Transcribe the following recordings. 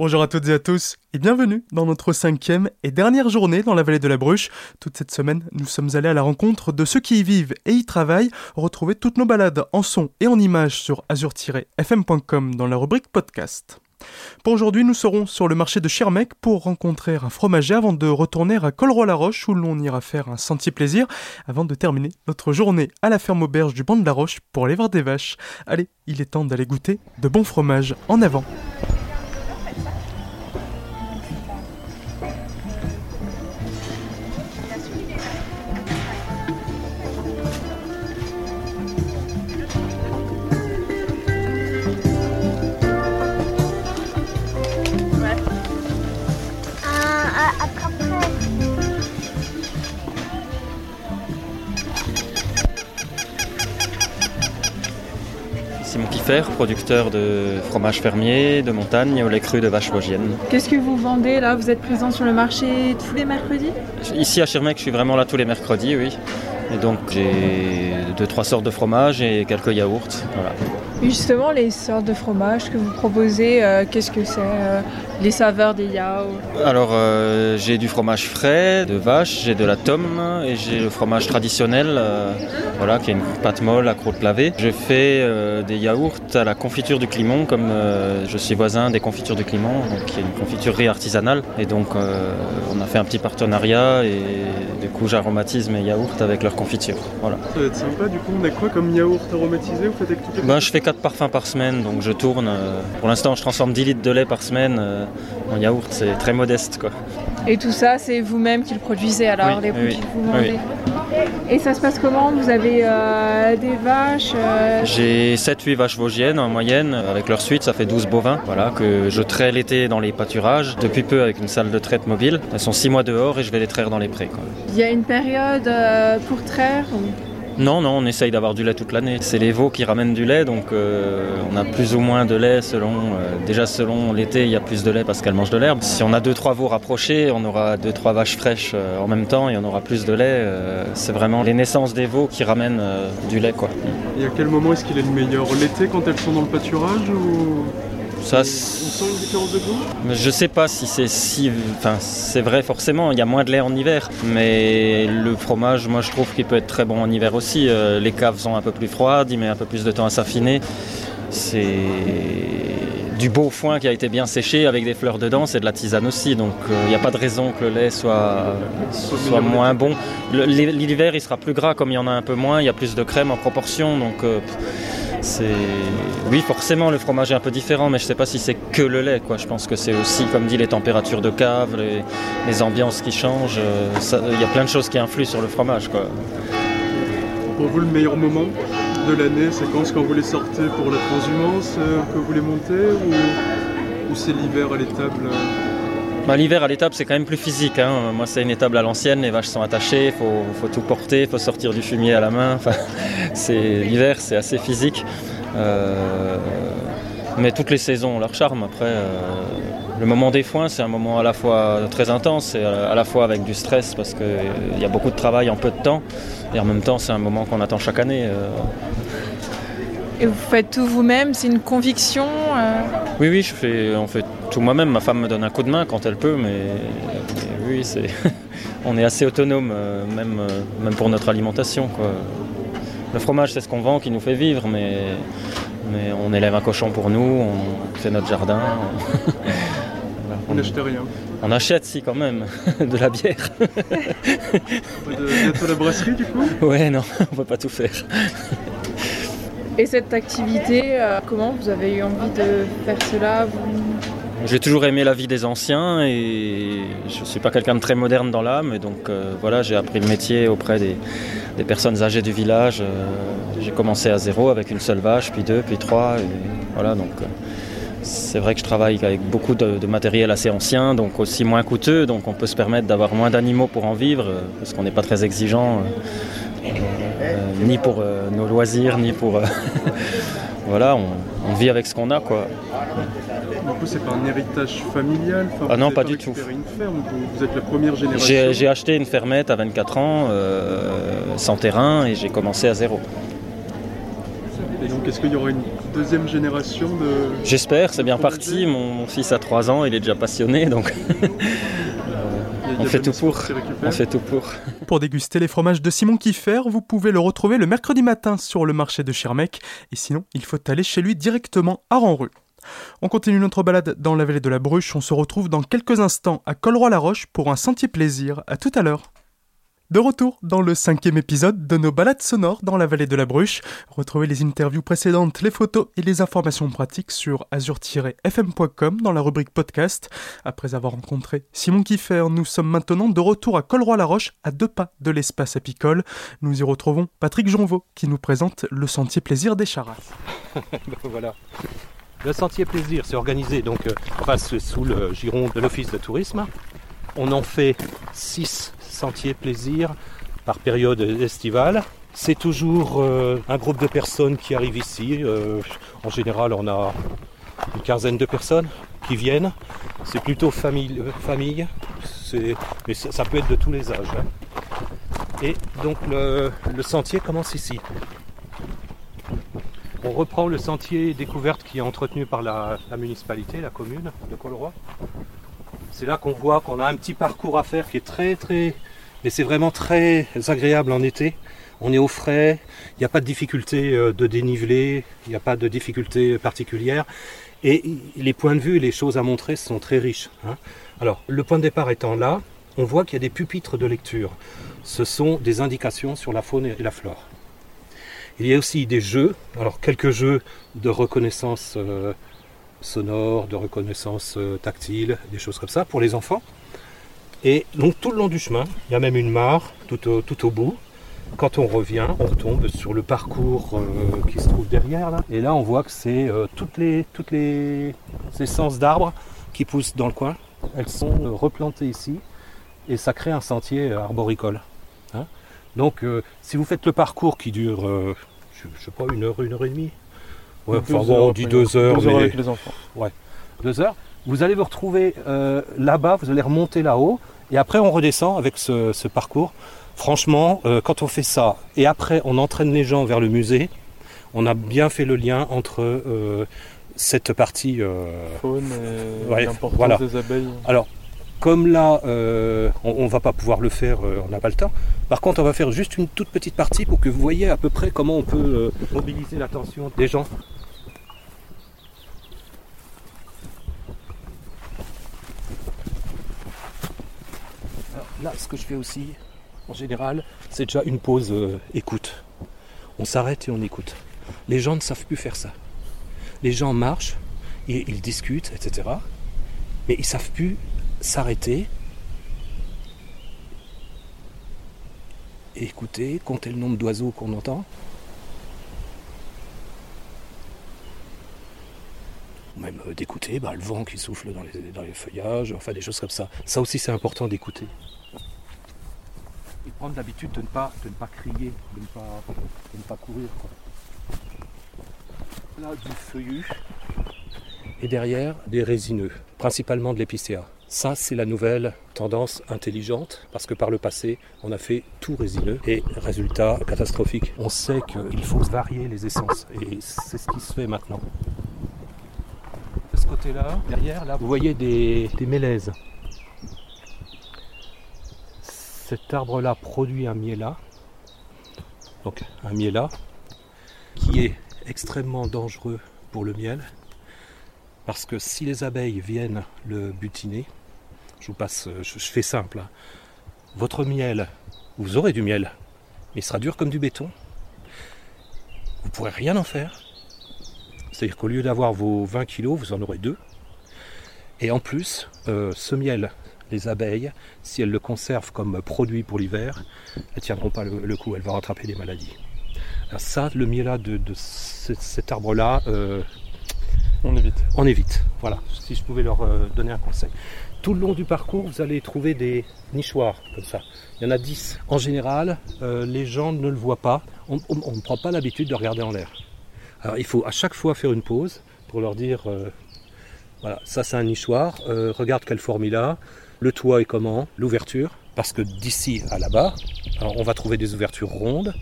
Bonjour à toutes et à tous et bienvenue dans notre cinquième et dernière journée dans la vallée de la Bruche. Toute cette semaine, nous sommes allés à la rencontre de ceux qui y vivent et y travaillent. Retrouvez toutes nos balades en son et en images sur azur-fm.com dans la rubrique podcast. Pour aujourd'hui, nous serons sur le marché de Schirmeck pour rencontrer un fromager avant de retourner à Colroy-la-Roche où l'on ira faire un sentier plaisir avant de terminer notre journée à la ferme auberge du banc de la Roche pour aller voir des vaches. Allez, il est temps d'aller goûter de bons fromages en avant. Simon Kiffer, producteur de fromage fermier, de montagne au lait cru de vache vosgienne. Qu'est-ce que vous vendez là? Vous êtes présent sur le marché tous les mercredis? Ici à Schirmeck, je suis vraiment là tous les mercredis, oui. Et donc j'ai deux, trois sortes de fromage et quelques yaourts. Voilà. Et justement, les sortes de fromage que vous proposez, euh, qu'est-ce que c'est euh, Les saveurs des yaourts Alors euh, j'ai du fromage frais de vache, j'ai de la tome et j'ai le fromage traditionnel, euh, voilà, qui est une pâte molle à croûte lavée. Je fais euh, des yaourts à la confiture du Climont, comme euh, je suis voisin des confitures du Climont, donc, qui est une confiturerie artisanale. Et donc euh, on a fait un petit partenariat et du coup j'aromatise mes yaourts avec leur confiture. Voilà. Ça va être sympa, du coup on a quoi comme yaourt aromatisé? Vous faites avec toutes les Ben, je fais 4 parfums par semaine, donc je tourne. Pour l'instant, je transforme 10 litres de lait par semaine en yaourt, c'est très modeste. Quoi. Et tout ça, c'est vous-même qui le produisez alors, Oui, les oui, produits que vous oui. vendez Et ça se passe comment? Vous avez euh, des vaches euh, J'ai 7-8 vaches vosgiennes en moyenne, avec leur suite, ça fait 12 bovins, voilà, que je traite l'été dans les pâturages, depuis peu avec une salle de traite mobile. Elles sont 6 mois dehors et je vais les traire dans les prés. quoi. Il y a une période euh, pour traire ou- Non, non, on essaye d'avoir du lait toute l'année. C'est les veaux qui ramènent du lait, donc euh, on a plus ou moins de lait selon. euh, déjà selon l'été, il y a plus de lait parce qu'elles mangent de l'herbe. Si on a deux trois veaux rapprochés, on aura deux trois vaches fraîches euh, en même temps et on aura plus de lait. c'est vraiment les naissances des veaux qui ramènent du lait, quoi. Et à quel moment est-ce qu'il est le meilleur? L'été quand elles sont dans le pâturage Ça, sent une différence de goût? Je sais pas si c'est si. Enfin, c'est vrai forcément, il y a moins de lait en hiver. Mais le fromage, moi je trouve qu'il peut être très bon en hiver aussi. Euh, les caves sont un peu plus froides, il met un peu plus de temps à s'affiner. C'est du beau foin qui a été bien séché avec des fleurs dedans, c'est de la tisane aussi. Donc euh, il n'y a pas de raison que le lait soit, soit moins bon. L'hiver il sera plus gras comme il y en a un peu moins, il y a plus de crème en proportion. Donc euh, c'est oui forcément le fromage est un peu différent mais je sais pas si c'est que le lait quoi. Je pense que c'est aussi comme dit les températures de cave les, ambiances qui changent euh, il y a plein de choses qui influent sur le fromage Pour vous, le meilleur moment de l'année, c'est quand C'est quand vous les sortez pour la transhumance euh, que vous les montez ou, ou c'est l'hiver à l'étable euh Bah, l'hiver à l'étable c'est quand même plus physique hein. moi c'est une étable à l'ancienne les vaches sont attachées il faut, tout porter il faut sortir du fumier à la main enfin, l'hiver c'est assez physique Euh, mais toutes les saisons ont leur charme après euh, le moment des foins c'est un moment à la fois très intense et à la fois avec du stress parce qu'il y a beaucoup de travail en peu de temps et en même temps c'est un moment qu'on attend chaque année euh. Et vous faites tout vous-même C'est une conviction euh, oui oui je fais, on fait tout moi-même ma femme me donne un coup de main quand elle peut mais, mais oui c'est on est assez autonome euh, même, euh, même pour notre alimentation quoi. le fromage c'est ce qu'on vend qui nous fait vivre mais, mais on élève un cochon pour nous on fait notre jardin On n'achetait rien. On achète, si, quand même, de la bière. Pas de bientôt la brasserie du coup? Ouais, non, on peut pas tout faire. Et cette activité, euh, comment vous avez eu envie de faire cela. J'ai toujours aimé la vie des anciens et je suis pas quelqu'un de très moderne dans l'âme. Donc euh, voilà, j'ai appris le métier auprès des, personnes âgées du village. Euh, j'ai commencé à zéro avec une seule vache, puis deux, puis trois. Voilà, donc c'est vrai que je travaille avec beaucoup de, de matériel assez ancien, donc aussi moins coûteux. Donc on peut se permettre d'avoir moins d'animaux pour en vivre, parce qu'on n'est pas très exigeant, ni pour euh, nos loisirs, ni pour... euh, voilà, on, on vit avec ce qu'on a, quoi. Du coup, c'est pas un héritage familial enfin, Ah non, pas du tout. récupéré une ferme, vous, êtes la première génération. J'ai j'ai acheté une fermette à 24 ans, euh, sans terrain, et j'ai commencé à zéro. Et donc, Est-ce qu'il y aura une deuxième génération de... J'espère, c'est bien parti. Mon, mon, fils a 3 ans, il est déjà passionné, donc on fait tout pour. On fait tout pour. Pour déguster les fromages de Simon Kiffer, vous pouvez le retrouver le mercredi matin sur le marché de Schirmeck. Et sinon, il faut aller chez lui directement à Renru. On continue notre balade dans la vallée de la Bruche. On se retrouve dans quelques instants à Colroy-la-Roche pour un sentier plaisir. À tout à l'heure. De retour dans le cinquième épisode de nos balades sonores dans la vallée de la Bruche. Retrouvez les interviews précédentes, les photos et les informations pratiques sur azur-fm.com dans la rubrique podcast. Après avoir rencontré Simon Kiffer, nous sommes maintenant de retour à Colroy-la-Roche, à deux pas de l'espace apicole. Nous y retrouvons Patrick Jonvaux qui nous présente le sentier plaisir des Charasses. Voilà. Le sentier plaisir, c'est organisé donc euh, sous le giron de l'office de tourisme. On en fait 6 sentiers plaisir par période estivale. C'est toujours euh, un groupe de personnes qui arrivent ici. Euh, en général, on a une quinzaine de personnes qui viennent. C'est plutôt famille, famille. mais ça, peut être de tous les âges. Hein. Et donc le, sentier commence ici. On reprend le sentier découverte qui est entretenu par la, la municipalité, la commune de Colroy. C'est là qu'on voit qu'on a un petit parcours à faire qui est très très... Mais c'est vraiment très agréable en été. On est au frais, il n'y a pas de difficulté euh, de dénivelé, il n'y a pas de difficulté particulière. Et les points de vue les choses à montrer sont très riches. Hein. Alors, le point de départ étant là, on voit qu'il y a des pupitres de lecture. Ce sont des indications sur la faune et la flore. Il y a aussi des jeux, alors quelques jeux de reconnaissance euh, sonore, de reconnaissance euh, tactile, des choses comme ça pour les enfants. Et donc tout le long du chemin, il y a même une mare tout au, tout au bout. Quand on revient, on retombe sur le parcours euh, qui se trouve derrière là. Et là, on voit que c'est euh, toutes les toutes les essences d'arbres qui poussent dans le coin. Elles sont replantées ici et ça crée un sentier arboricole. Hein. donc, si vous faites le parcours qui dure, je, je sais pas, une heure, une heure et demie, Ouais, enfin bon, on dit deux heures. Deux heures avec les enfants. Ouais, deux heures. Vous allez vous retrouver euh, là-bas, vous allez remonter là-haut, et après on redescend avec ce, parcours. Franchement, euh, quand on fait ça, et après on entraîne les gens vers le musée, on a bien fait le lien entre euh, cette partie faune et l'importance voilà. des abeilles. Alors, comme là, on ne va pas pouvoir le faire, on n'a pas le temps. Par contre, on va faire juste une toute petite partie pour que vous voyez à peu près comment on peut mobiliser l'attention des gens Là, ce que je fais aussi, en général, c'est déjà une pause euh, écoute. On s'arrête et on écoute. Les gens ne savent plus faire ça. Les gens marchent, ils discutent, etc. Mais ils ne savent plus s'arrêter écouter, compter le nombre d'oiseaux qu'on entend. Même euh, d'écouter bah, le vent qui souffle dans les feuillages, enfin des choses comme ça. Ça aussi c'est important d'écouter et prendre l'habitude de ne pas de ne pas crier, de ne pas, de ne pas courir. Là du feuillu et derrière des résineux, principalement de l'épicéa. Ça, c'est la nouvelle tendance intelligente, parce que par le passé, on a fait tout résineux, et résultat catastrophique. On sait qu'il faut varier les essences, et c'est ce qui se fait maintenant. De ce côté-là, derrière, là, vous voyez des, des mélèzes cet arbre-là produit un miela, donc un miela, qui est extrêmement dangereux pour le miel, parce que si les abeilles viennent le butiner, je vous passe, je, fais simple, hein. votre miel, vous aurez du miel, mais il sera dur comme du béton. Vous pourrez rien en faire. C'est-à-dire qu'au lieu d'avoir vos 20 kilos, vous en aurez deux. Et en plus, euh, ce miel les abeilles, si elles le conservent comme produit pour l'hiver, elles ne tiendront pas le, coup, elles vont rattraper des maladies. Alors ça, le miel de, de cet arbre-là, euh, on évite. On évite, voilà, si je pouvais leur euh, donner un conseil. Tout le long du parcours, vous allez trouver des nichoirs comme ça. Il y en a 10. En général, euh, les gens ne le voient pas. On, ne prend pas l'habitude de regarder en l'air. Alors il faut à chaque fois faire une pause pour leur dire voilà, ça c'est un nichoir, regarde quelle forme il a, le toit est comment? L'ouverture? Parce que d'ici à là-bas, on va trouver des ouvertures rondes,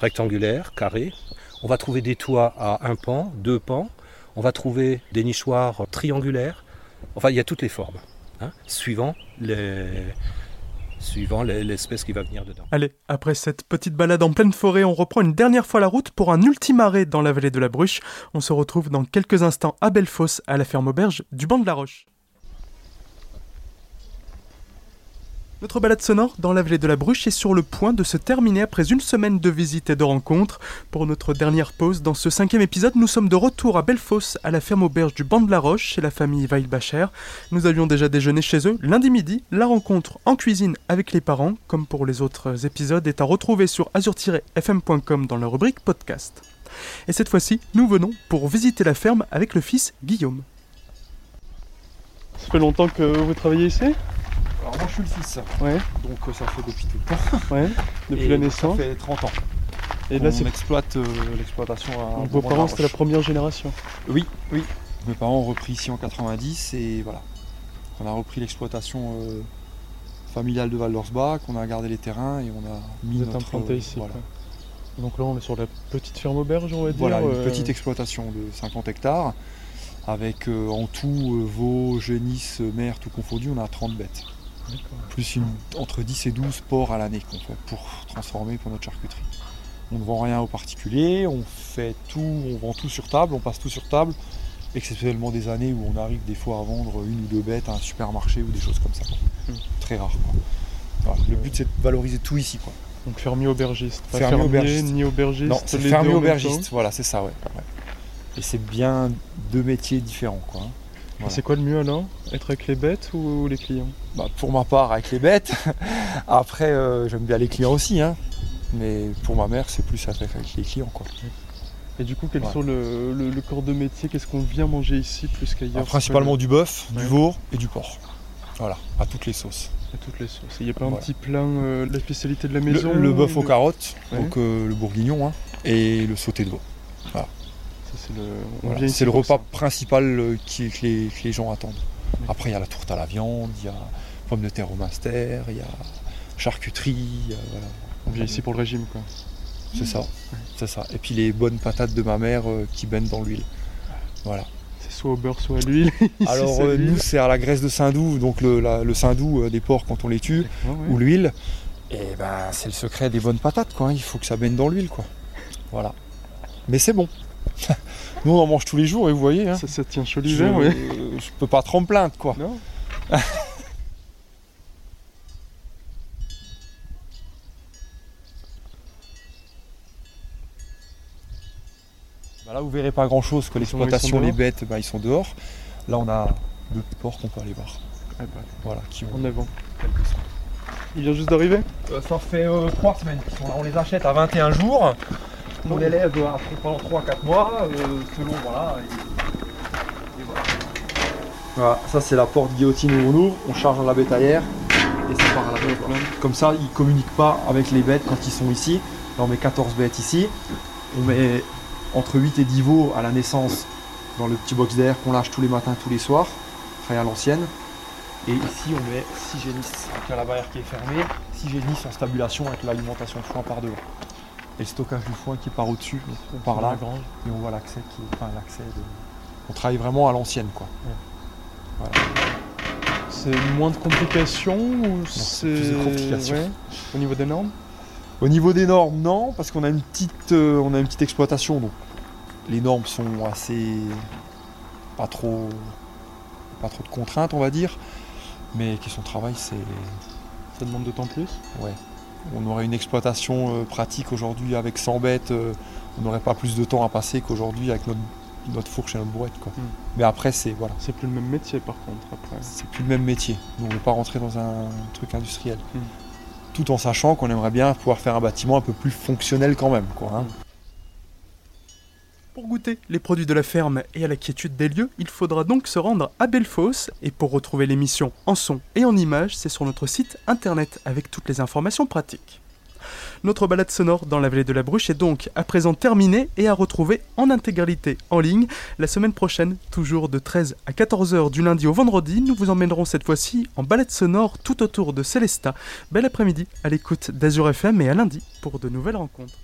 rectangulaires, carrées. On va trouver des toits à un pan, deux pans. On va trouver des nichoirs triangulaires. Enfin, il y a toutes les formes, hein, suivant les, suivant l'espèce qui va venir dedans. Allez, après cette petite balade en pleine forêt, on reprend une dernière fois la route pour un ultime arrêt dans la vallée de la Bruche. On se retrouve dans quelques instants à Bellefosse, à la ferme auberge du banc de la Roche. Notre balade sonore dans la vallée de la Bruche est sur le point de se terminer après une semaine de visites et de rencontres. Pour notre dernière pause dans ce cinquième épisode, nous sommes de retour à Bellefosse, à la ferme auberge du Banc de la Roche, chez la famille Weilbacher. Nous avions déjà déjeuné chez eux lundi midi. La rencontre en cuisine avec les parents, comme pour les autres épisodes, est à retrouver sur azur-fm.com dans la rubrique podcast. Et cette fois-ci, nous venons pour visiter la ferme avec le fils Guillaume. Ça fait longtemps que vous travaillez ici? Je suis le fils. Ouais. Donc euh, ça fait depuis tout le temps. Ouais. Depuis la naissance. Ça fait 30 ans. Et là on c'est exploite euh, l'exploitation à. Donc vos parents c'était la première génération. Oui, oui. Mes parents ont repris ici en 90 et voilà. On a repris l'exploitation euh, familiale de val d'Orsbach, on a gardé les terrains et on a mis Vous êtes notre, ici. voilà. Donc là on est sur la petite ferme auberge on va dire. Voilà, une petite exploitation de 50 hectares. Avec en tout veaux, génisses, mères, tout confondu, on a 30 bêtes. Plus une- entre 10 et 12 porcs à l'année qu'on fait pour transformer pour notre charcuterie. On ne vend rien aux particuliers, on fait tout, on vend tout sur table, on passe tout sur table, exceptionnellement des années où on arrive des fois à vendre une ou deux bêtes à un supermarché ou des choses comme ça. quoi. Mm. Très rare. quoi. Voilà, Le but c'est de valoriser tout ici. Quoi. Donc fermier aubergiste. Pas Fermier fermier aubergiste. ni aubergiste. Non, c'est fermier aubergiste, voilà, c'est ça, ouais. ouais. Et c'est bien deux métiers différents. Quoi. Voilà. C'est quoi le mieux alors Être avec les bêtes ou les clients? Bah, pour ma part, avec les bêtes. Après, euh, j'aime bien les clients aussi. hein. Mais pour ma mère, c'est plus avec, avec les clients. Quoi. Et du coup, quels Ouais. sont le, le- le corps de métier? Qu'est-ce qu'on vient manger ici plus Ah, qu'ailleurs principalement du bœuf, Ouais. du veau et du porc. Voilà, à toutes les sauces. À toutes les sauces. Il n'y a pas un Voilà. petit plat, euh, la spécialité de la maison le bœuf aux carottes, Ouais. donc euh, le bourguignon, hein, et le sauté de veau. Ça, c'est le, Voilà. C'est le repas ça. principal euh, qui- que, les, que les gens attendent. Ouais. Après, il y a la tourte à la viande, il y a pommes de terre au master, il y a charcuterie, voilà. On vient ici pour le régime, quoi. C'est ça, c'est ça. Et puis les bonnes patates de ma mère euh, qui baignent dans l'huile. Voilà. C'est soit au beurre, soit à l'huile. Alors euh, nous c'est à la graisse de Saindoux, donc le, la- le Saindoux euh, des porcs quand on les tue, Ouais, ou l'huile. Et ben c'est le secret des bonnes patates quoi, hein. il faut que ça baigne dans l'huile quoi. Voilà. Mais c'est bon. nous on en mange tous les jours et vous voyez, hein, Ça, ça tient chaud je, l'hiver, euh, je peux pas trop me plaindre quoi. Non Bah là vous verrez pas grand chose que l'exploitation, les bêtes, bah, ils sont dehors. Là on a deux porcs qu'on peut aller voir. Ah bah, Voilà, qui ont en avant. quelques. Il vient juste d'arriver? Euh, ça fait 3 semaines qu'ils sont là. On les achète à 21 jours. On les lève euh, pendant 3-4 mois, euh, selon voilà. voilà. Ça c'est la porte guillotine où on ouvre, on charge dans la bétaillère et ça part à la bête. Comme ça, ils communiquent pas avec les bêtes quand ils sont ici. Là, on met 14 bêtes ici. On met entre 8 et 10 veaux à la naissance dans le petit box d'air qu'on lâche tous les matins, tous les soirs, très à l'ancienne. Et ici, on met 6 génisses avec la barrière qui est fermée, 6 génisses en stabulation avec l'alimentation de foin par devant. Et le stockage du foin qui part au-dessus, on part Dans là, et on voit l'accès qui est, enfin l'accès de... On travaille vraiment à l'ancienne quoi. C'est moins de complications ou c'est. plus de complications. ouais, Au niveau des normes? Au niveau des normes, non, parce qu'on a une petite, euh, on a une petite exploitation, donc les normes sont assez, pas trop, pas trop de contraintes, on va dire. Mais question de travail, c'est, Ça demande d'autant plus? Ouais. On aurait une exploitation euh, pratique aujourd'hui avec 100 bêtes, euh, on n'aurait pas plus de temps à passer qu'aujourd'hui avec notre, notre fourche et notre brouette, quoi. Mm. Mais après, c'est voilà, C'est plus le même métier par contre après. c'est plus le même métier. Nous, on ne veut pas rentrer dans un truc industriel. Mm. Tout en sachant qu'on aimerait bien pouvoir faire un bâtiment un peu plus fonctionnel quand même, quoi. hein. Pour goûter les produits de la ferme et à la quiétude des lieux, il faudra donc se rendre à Bellefosse. Et pour retrouver l'émission en son et en images, c'est sur notre site internet avec toutes les informations pratiques. Notre balade sonore dans la vallée de la Bruche est donc à présent terminée et à retrouver en intégralité en ligne la semaine prochaine, toujours de 13 à 14h du lundi au vendredi. Nous vous emmènerons cette fois-ci en balade sonore tout autour de Célesta. Bel après-midi à l'écoute d'Azur FM et à lundi pour de nouvelles rencontres.